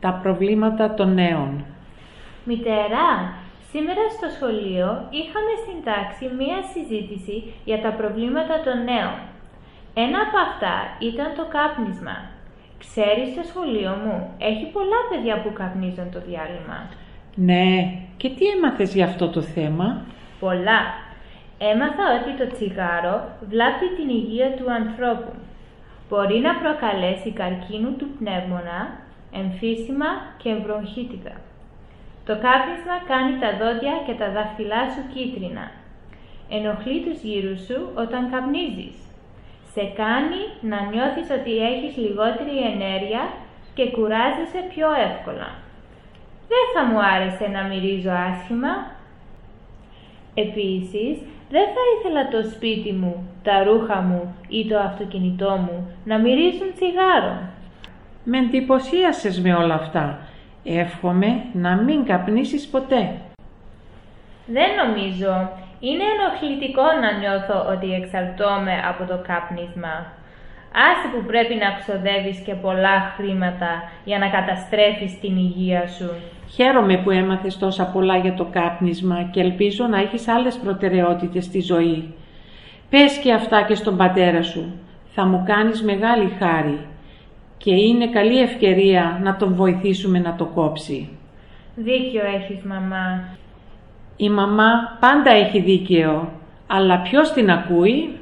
Τα προβλήματα των νέων. Μητέρα, σήμερα στο σχολείο είχαμε στην τάξη μία συζήτηση για τα προβλήματα των νέων. Ένα από αυτά ήταν το κάπνισμα. Ξέρεις, στο σχολείο μου έχει πολλά παιδιά που καπνίζουν το διάλειμμα. Ναι, και τι έμαθες για αυτό το θέμα; Πολλά. Έμαθα ότι το τσιγάρο βλάπτει την υγεία του ανθρώπου. Μπορεί να προκαλέσει καρκίνου του πνεύμονα, εμφύσιμα και βροχίτικα. Το κάπνισμα κάνει τα δόντια και τα δάχτυλά σου κίτρινα. Ενοχλεί τους γύρους σου όταν καπνίζεις. Σε κάνει να νιώθεις ότι έχεις λιγότερη ενέργεια και κουράζεσαι πιο εύκολα. Δεν θα μου άρεσε να μυρίζω άσχημα. Επίσης, δεν θα ήθελα το σπίτι μου, τα ρούχα μου ή το αυτοκίνητό μου να μυρίζουν τσιγάρο. Με εντυπωσίασες με όλα αυτά. Εύχομαι να μην καπνίσεις ποτέ. Δεν νομίζω. Είναι ενοχλητικό να νιώθω ότι εξαρτώμαι από το κάπνισμα. Άσε που πρέπει να ξοδεύεις και πολλά χρήματα για να καταστρέφεις την υγεία σου. Χαίρομαι που έμαθες τόσα πολλά για το κάπνισμα και ελπίζω να έχεις άλλες προτεραιότητες στη ζωή. Πες και αυτά και στον πατέρα σου. Θα μου κάνεις μεγάλη χάρη και είναι καλή ευκαιρία να τον βοηθήσουμε να το κόψει. Δίκιο έχεις μαμά. Η μαμά πάντα έχει δίκαιο, αλλά ποιος την ακούει;